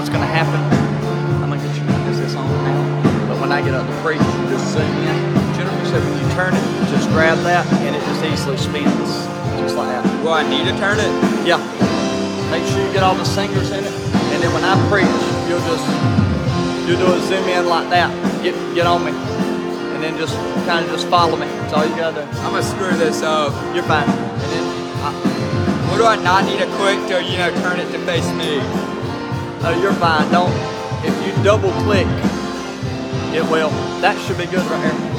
What's gonna happen? I'm gonna get you is this on now? But when I get up to preach, you just zoom in. Jennifer said when you turn it, just grab that and it just easily spins. Just like that. Well, I need to turn it. Yeah. Make sure you get all the singers in it. And then when I preach, you'll just you'll do a zoom in like that. Get get on me. And then just kind of just follow me. That's all you gotta do. I'm gonna screw this up. You're fine. And then I, What do I not need to click to, you know, turn it to face me? Oh, you're fine. Don't. If you double click, it will. That should be good right here.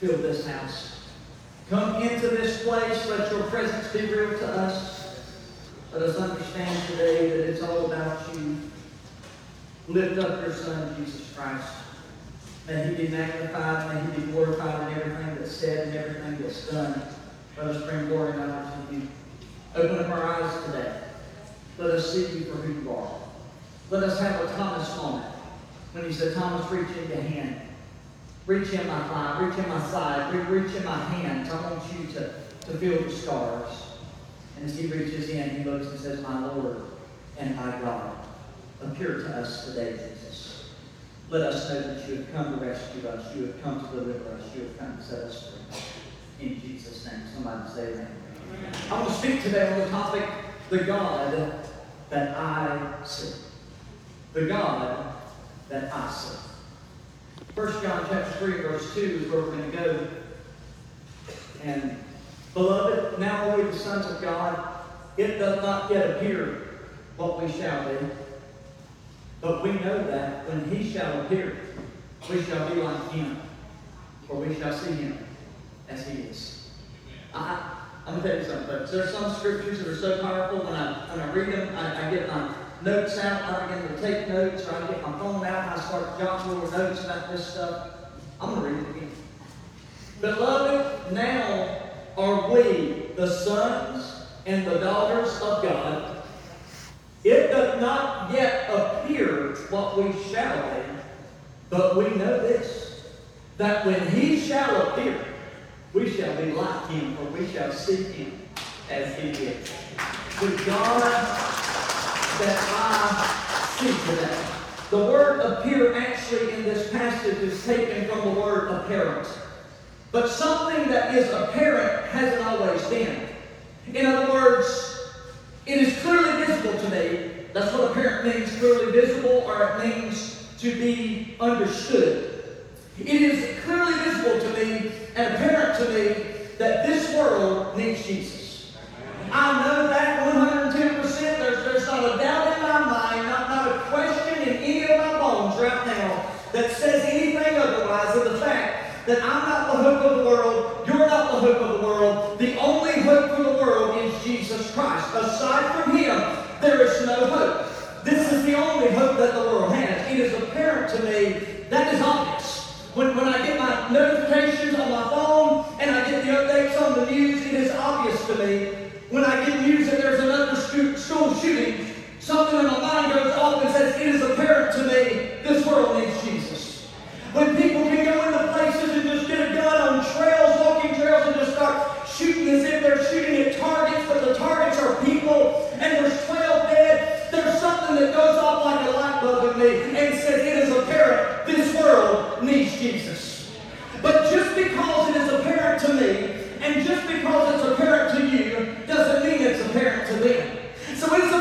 Fill this house. Come into this place. Let your presence be real to us. Let us understand today that it's all about you. Lift up your Son, Jesus Christ. May he be magnified, may he be glorified in everything that's said and everything that's done. Let us bring glory and honor to you. Open up our eyes today. Let us see you for who you are. Let us have a Thomas moment when he said, Thomas, reach in your hand. Reach in my thigh, reach in my side, reach in my hands. I want you to, to feel the scars. And as he reaches in, he looks and says, My Lord and my God, appear to us today, Jesus. Let us know that you have come to rescue us, you have come to deliver us, you have come to set us free. In Jesus' name, somebody say amen. I want to speak today on the topic, the God that I see. The God that I see. 1 John chapter 3, verse 2 is where we're going to go. And beloved, now are we the sons of God. It does not yet appear what we shall be. But we know that when he shall appear, we shall be like him, for we shall see him as he is. I, I'm going to tell you something, folks. There are some scriptures that are so powerful when I, when I read them, I, I get my notes out, I begin to take notes, or I get my phone out and I start jotting little notes about this stuff. I'm going to read it again. Beloved, now are we the sons and the daughters of God. It does not yet appear what we shall be, but we know this, that when he shall appear, we shall be like him, for we shall see him as he is. The God that I see today. The word appear actually in this passage is taken from the word apparent. But something that is apparent hasn't always been. In other words, it is clearly visible to me. That's what apparent means, clearly visible, or it means to be understood. It is clearly visible to me and apparent to me that this world needs Jesus. I know that 110%. Not a doubt in my mind, not, not a question in any of my bones right now that says anything otherwise than the fact that I'm not the hope of the world, you're not the hope of the world. The only hope for the world is Jesus Christ. Aside from Him, there is no hope. This is the only hope that the world has. It is apparent to me that is obvious. When, when I get my notifications on my phone and I get the updates on the news, it is obvious to me. When I get news that there's another school shooting, something in my mind goes off and says, it is apparent to me this world needs Jesus. When people can go into places and just get a gun on trails, walking trails, and just start shooting as if they're shooting at targets, but the targets are people, and there's 12 dead, there's something that goes off like a light bulb in me and says, it is apparent this world needs Jesus. But just because it is apparent to me, and just because it's apparent to you, doesn't mean it's apparent to them. So it's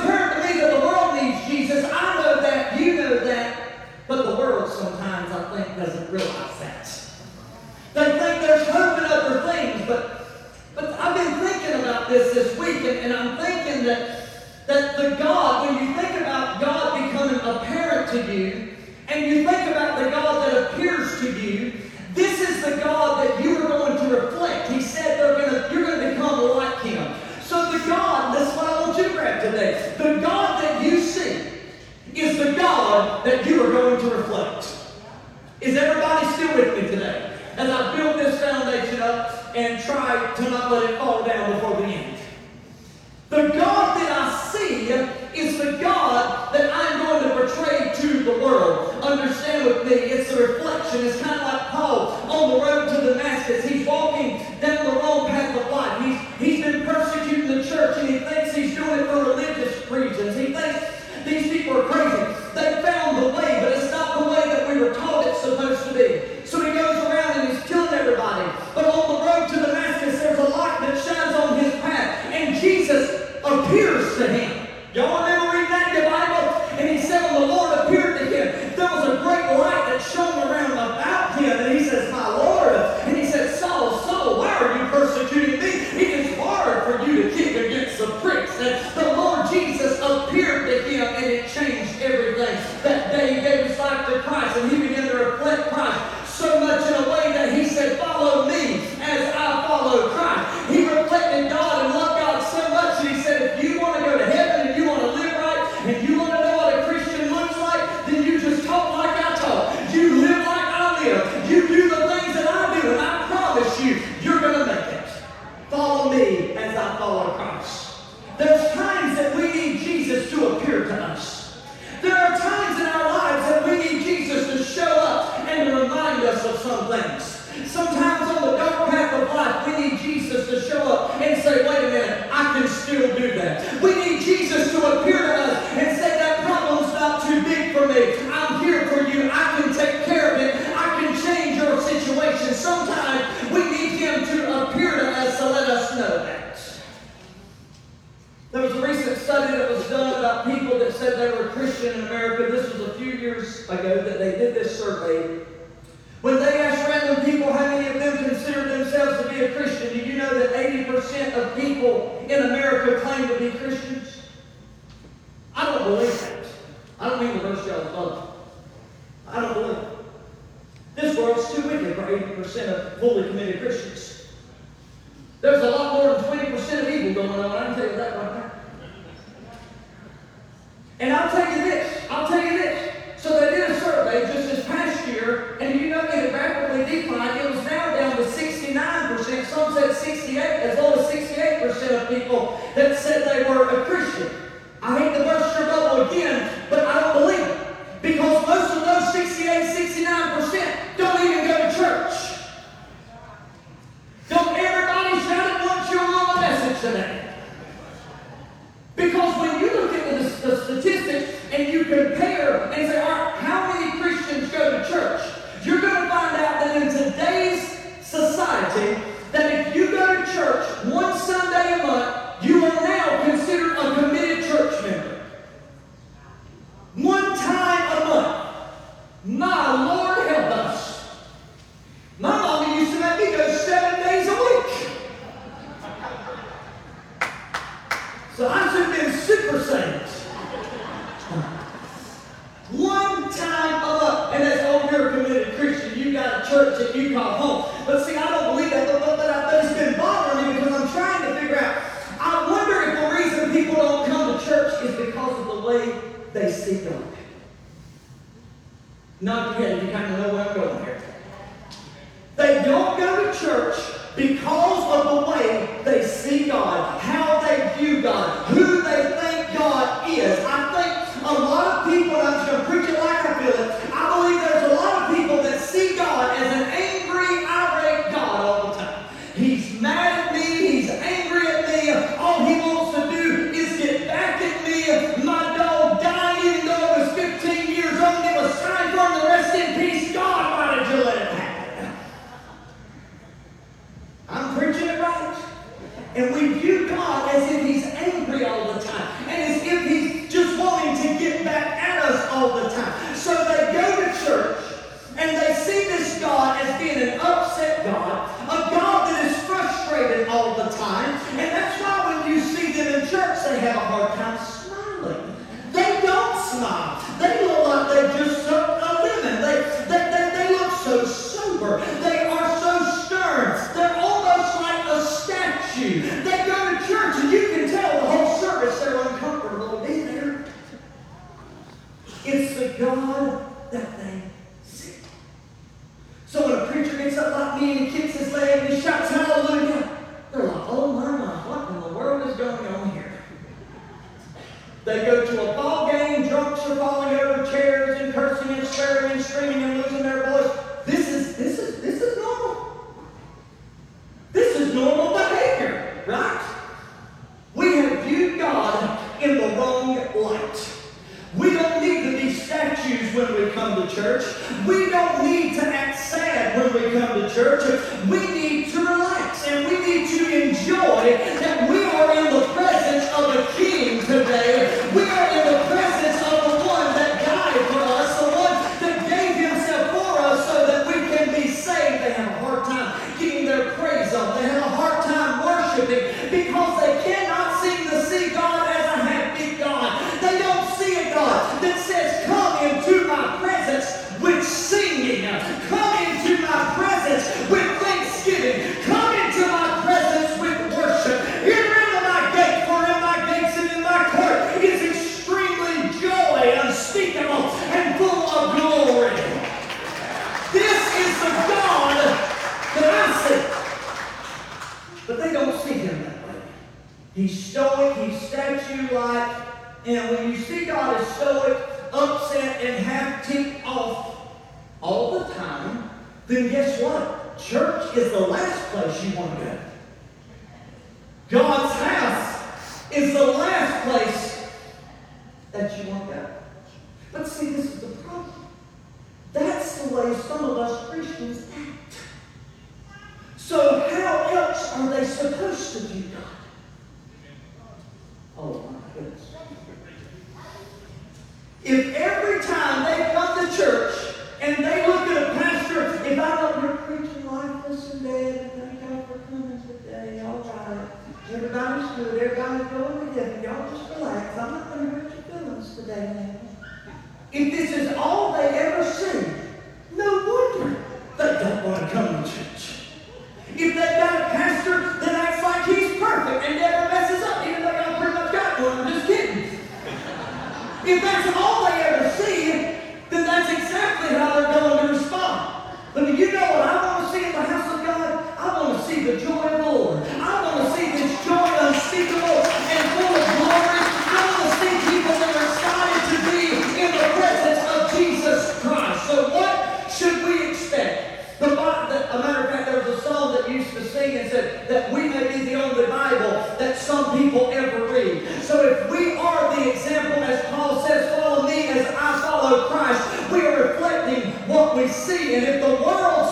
that we may be the only Bible that some people ever read. So if we are the example, as Paul says, follow me as I follow Christ, we are reflecting what we see. And if the world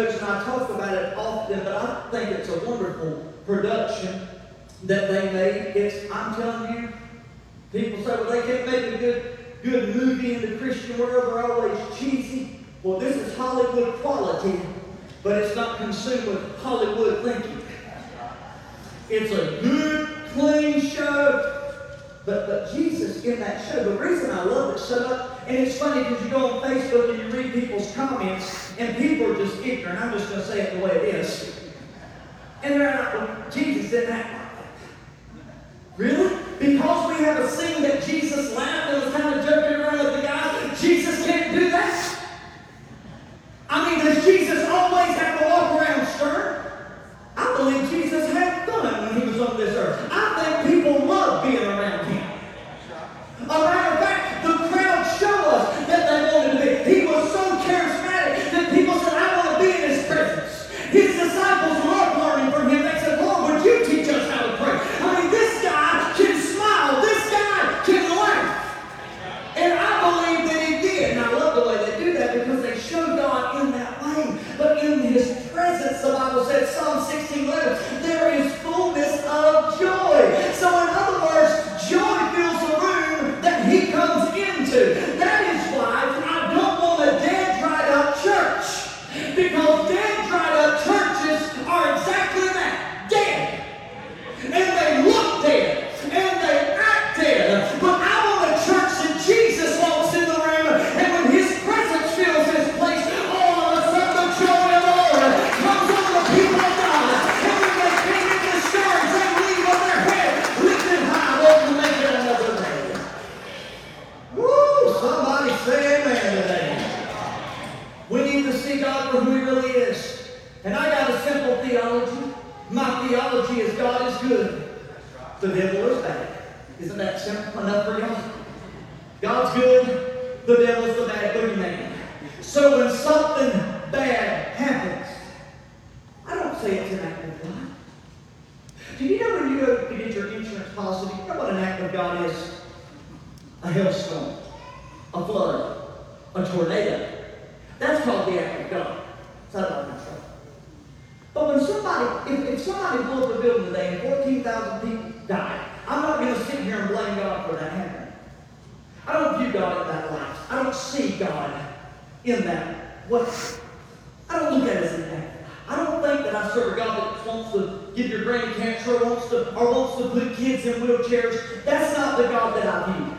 and I talk about it often, but I think it's a wonderful production that they made. It's, I'm telling you, people say, well, they can't make a good, good movie in the Christian world. They're always cheesy. Well, this is Hollywood quality, but it's not consumed with Hollywood thinking. It's a good, clean show. But, but Jesus in that show, the reason I love it so much, and it's funny because you go on Facebook and you read people's comments, and people are just ignorant. I'm just going to say it the way it is. And they're not, well, Jesus didn't act like that. Really? Because we have a scene that Jesus laughed and was kind of joking around with the guys, Jesus can't do that. I mean, does Jesus always have to walk around stern? I believe Jesus had fun when he was on this earth. I think people love being around him. Around people died. I'm not going to sit here and blame God for that happening. I don't view God in that light. I don't see God in that way. I don't look at it as an act. I don't think that I serve a God that wants to give your brain cancer or wants to, or wants to put kids in wheelchairs. That's not the God that I view.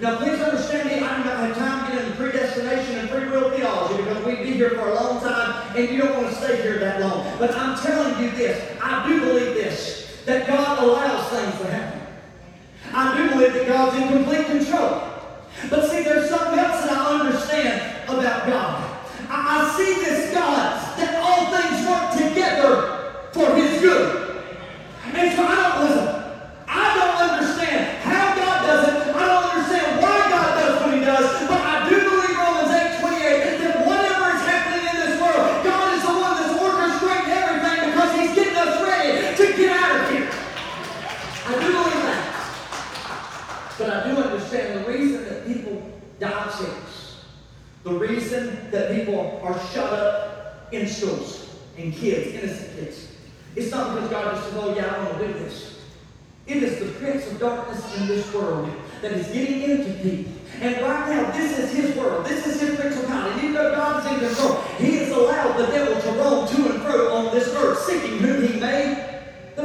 Now, please understand me, I do not have time to get into predestination and free will theology because we'd be here for a long time and you don't want to stay here that long. But I'm telling you this, I do believe that God allows things to happen. I do believe that God's in complete control. But see, there's something else that I understand about God. I, I see this God that all things work together for his good. And so I don't listen. people are shut up in schools and kids, innocent kids. It's not because God just says, oh yeah, I want to do this. It is the prince of darkness in this world that is getting into people. And right now, this is his world. This is his principality. And even though God is in control, he has allowed the devil to roam to and fro on this earth, seeking whom he may. The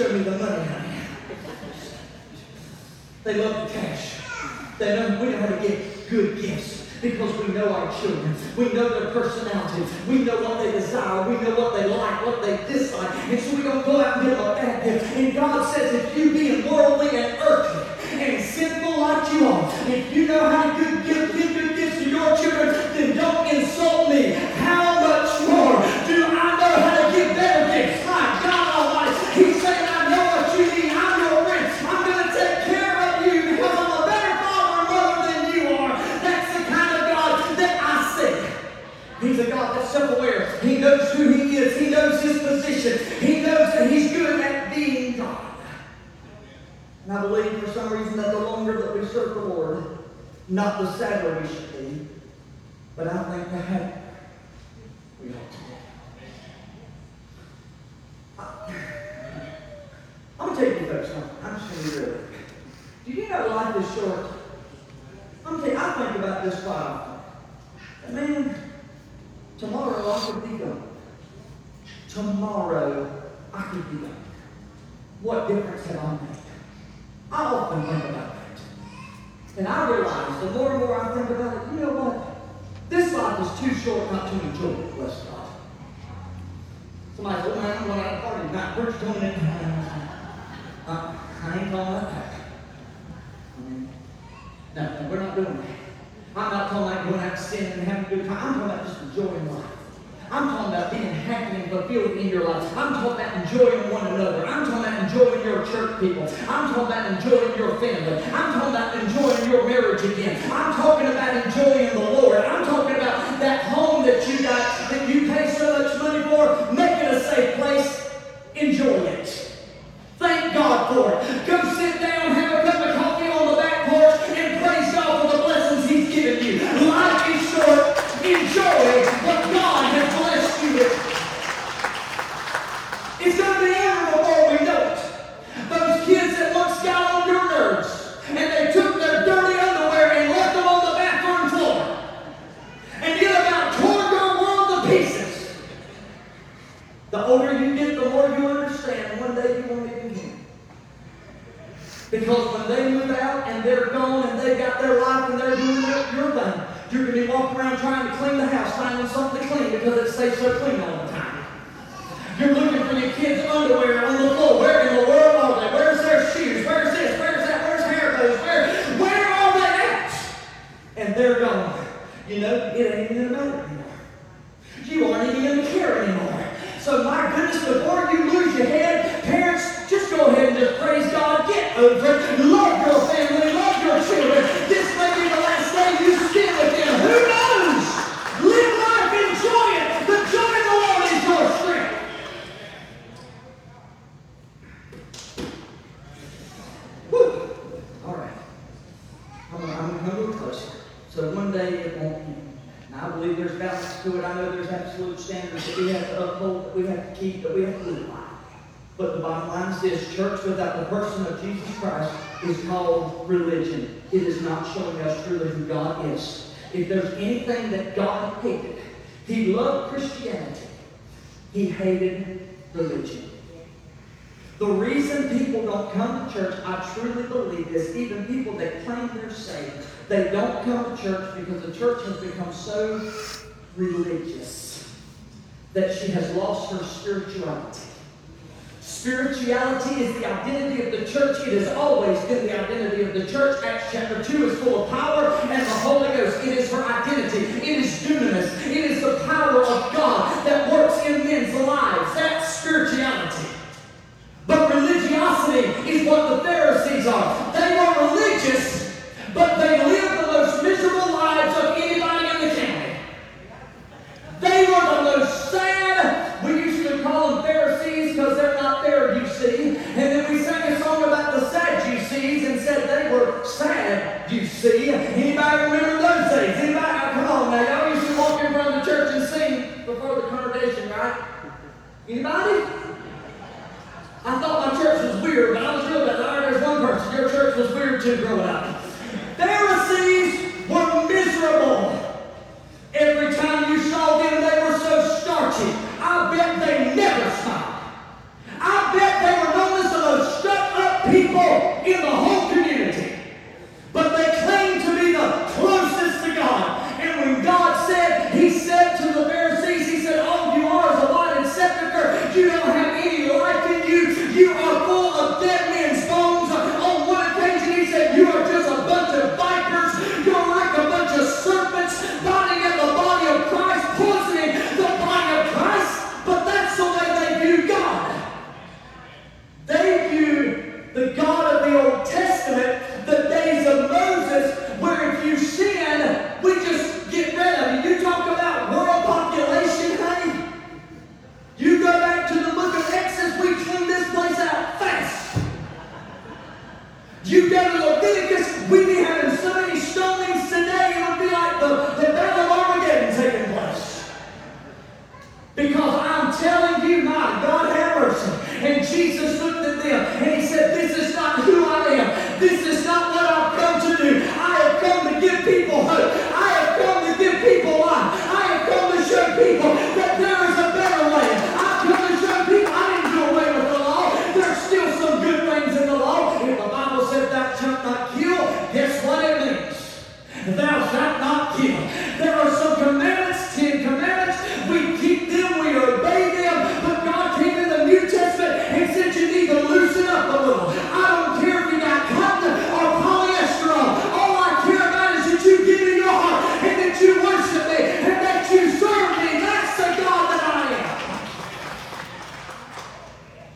Show me the money, honey. They love the cash. They know we know how to get good gifts because we know our children. We know their personality. We know what they desire. We know what they like, what they dislike. And so we don't go out and get a bad gift. And God says, if you being worldly and earthly and sinful like you are, if you know how to do I believe for some reason that the longer that we serve the Lord, not the sadder we should be, but I think the happier we ought to be. I'm gonna tell you folks something. I'm just gonna be real. Do you know life is short? I'm you, I think about this. And man, tomorrow I could be gone. Tomorrow I could be gone. What difference have I made? I often think about that. And I realize the more and more I think about it, you know what? This life is too short not to enjoy it, bless God. Somebody said, oh, man, I'm going out to party tonight. Where's you going in? I ain't about that. Mean, No, no, we're not doing that. I'm not talking about going out sinning and having a good time. I'm talking about just enjoying life. I'm talking about being happy and fulfilled in your life. I'm talking about enjoying one another. I'm talking about enjoying your church people. I'm talking about enjoying your family. I'm talking about enjoying your marriage again. I'm talking about enjoying the Lord. I'm talking about that home that you got that you pay so much money for. Make it a safe place. Enjoy it. Thank God for it. They're gone and they've got their life and they're doing their, your thing, you're to be walking around trying to clean the house, finding something to clean because it stays so clean all the time. You're looking for your kids' underwear on the floor. Where in the world are they? Where's their shoes? Where's this? Where's that? Where's hair goes? Where, where are they at? And they're gone. You know, it ain't even about anymore. You aren't even to care anymore. So my goodness, before you lose your head, parents, just go ahead and just praise God. Get over it. person. So one day it won't. And I believe there's balance to it. I know there's absolute standards that we have to uphold, that we have to keep, that we have to live by. But the bottom line is this church without the person of Jesus Christ is called religion. It is not showing us truly who God is. If there's anything that God hated, He loved Christianity, He hated religion. The reason people don't come to church, I truly believe this, even people that claim they're saved, they don't come to church because the church has become so religious that she has lost her spirituality. Spirituality is the identity of the church. It has always been the identity of the church. Acts chapter 2 is full of power and the Holy Ghost. It is her identity. It is dunamis. It is the power of God that works in men's lives. That's spirituality. See. Anybody remember those days? Anybody? Oh, come on now. Y'all used to walk in front of the church and sing before the congregation, right? Anybody? I thought my church was weird, but I was real bad. All right, there's one person. Your church was weird too growing up. Pharisees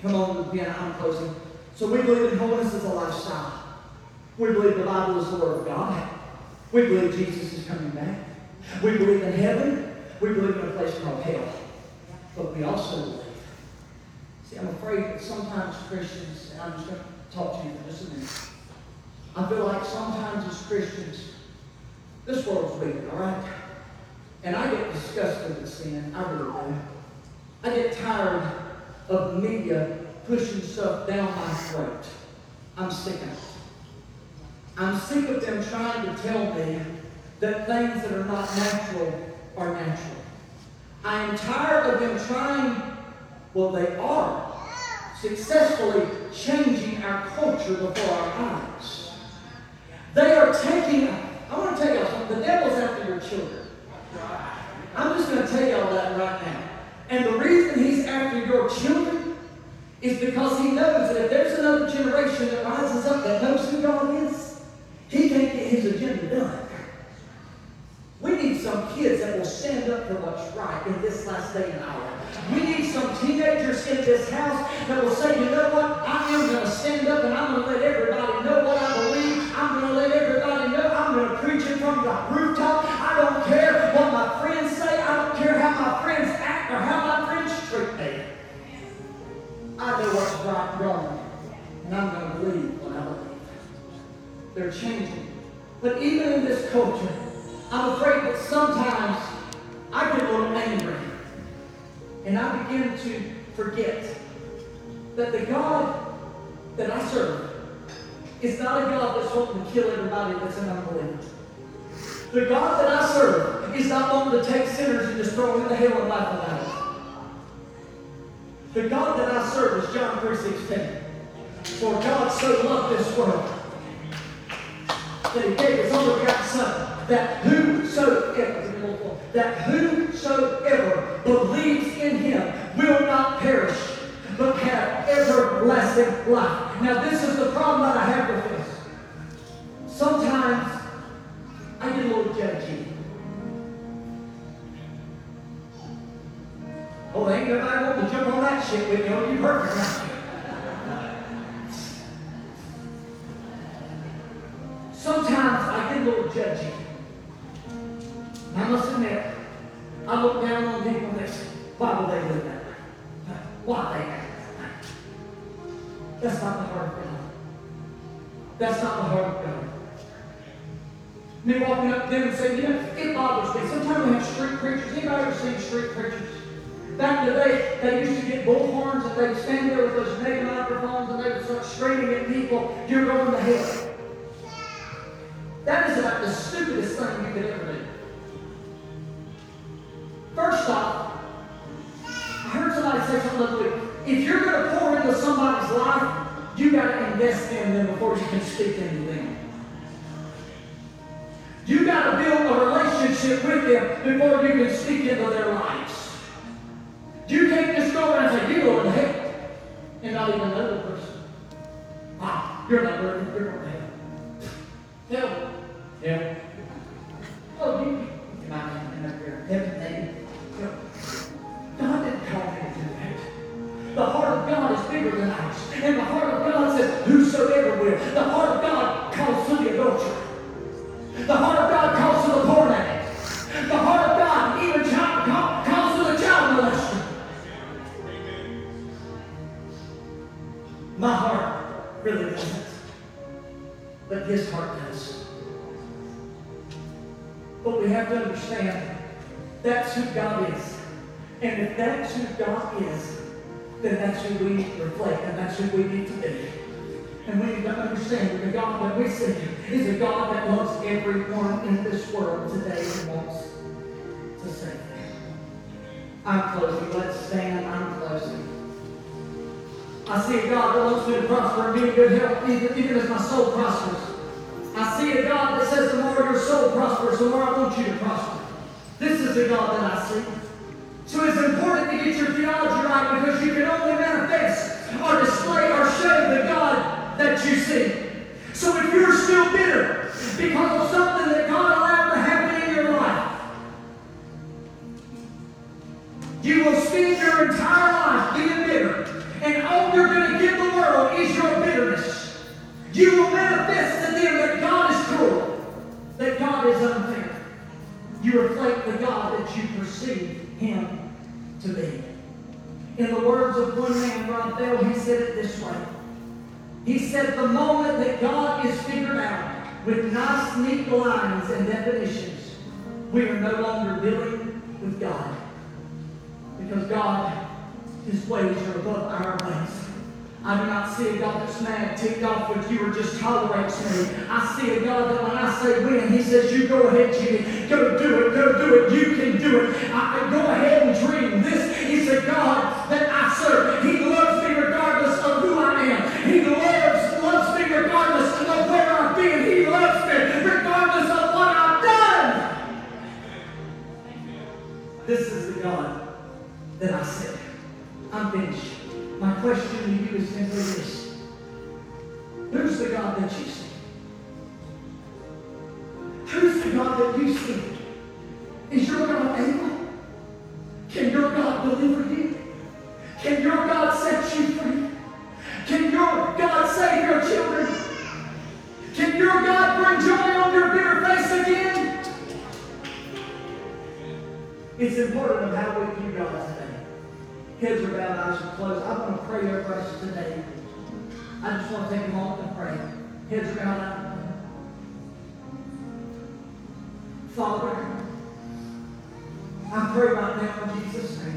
again, I'm closing. So we believe in holiness as a lifestyle. We believe the Bible is the Word of God. We believe Jesus is coming back. We believe in heaven. We believe in a place called hell. But we also believe. See, I'm afraid that sometimes Christians, and I'm just going to talk to you for just a minute. I feel like sometimes as Christians, this world's wicked, all right? And I get disgusted with sin. I really do. I get tired of media pushing stuff down my throat. I'm sick of it. I'm sick of them trying to tell me that things that are not natural are natural. I am tired of them trying, well, they are successfully changing our culture before our eyes. They are taking, I want to tell y'all something, the devil's after your children. I'm just going to tell y'all that right now. And the reason he's after your children is because he knows that if there's another generation that rises up that knows who God is, he can't get his agenda done. We need some kids that will stand up for what's right in this last day and hour. We need some teenagers in this house that will say, you know what? I am going to stand up and I'm going to let everybody know what I believe. I'm going to let everybody know. I'm going to preach it from the rooftop. I don't care what my I know what's right wrong. And I'm going to believe what I believe. They're changing. But even in this culture, I'm afraid that sometimes I get a little angry. And I begin to forget that the God that I serve is not a God that's wanting to kill everybody that's an unbeliever. The God that I serve is not wanting to take sinners and just throw them into hell and about it. The God that I serve is John 3.16. For God so loved this world that he gave his only begotten Son, that whosoever, that whosoever believes in him will not perish, but have everlasting life. Now, this is the problem that I have with this. Sometimes I get a little judgy. Oh, ain't nobody wanting to jump on that shit with. Oh, you've heard me. right? Sometimes I get a little judgy. I must admit, I look down on people and say, why would they live that way? Why they act? That's not the heart of God. That's not the heart of God. Me walking up to them and saying, you know, it bothers me. Sometimes we have street preachers. Anybody ever seen street preachers? Back in the day, they used to get bullhorns and they'd stand there with those mega microphones and they would start screaming at people, you're going to hell. That is about the stupidest thing you could ever do. First off, I heard somebody say something the other. If you're going to pour into somebody's life, you got to invest in them before you can speak into them. You got to build a relationship with them before you can speak into their lives. Not know the person. Wow, you're not worthy, you're going You will manifest to them that God is cruel, that God is unfair. You reflect the God that you perceive Him to be. In the words of one man, Rob Bell, he said it this way. He said, The moment that God is figured out with nice, neat lines and definitions, we are no longer dealing with God. Because God, His ways are above our ways. I do not see a God that's mad, ticked off with you, or just tolerates me. I see a God that when I say when, He says, You go ahead, Jimmy. Go do it. Go do it. You can do it. I, I- go ahead and dream. This is the God that I serve. He loves me regardless of who I am. He loves, loves me regardless of where I've been. He loves me regardless of what I've done. This is the God that I serve. I'm finished. My question to you is simply this. Who's the God that you see? Who's the God that you see? Is your God able? Can your God deliver you? Can your God set you free? Can your God save your children? Can your God bring joy on your bitter face again? It's important of how we view God. Heads are bowed, eyes are closed. I want to pray over us today. I just want to take a moment and pray. Heads are bowed. Father, I pray right now in Jesus' name.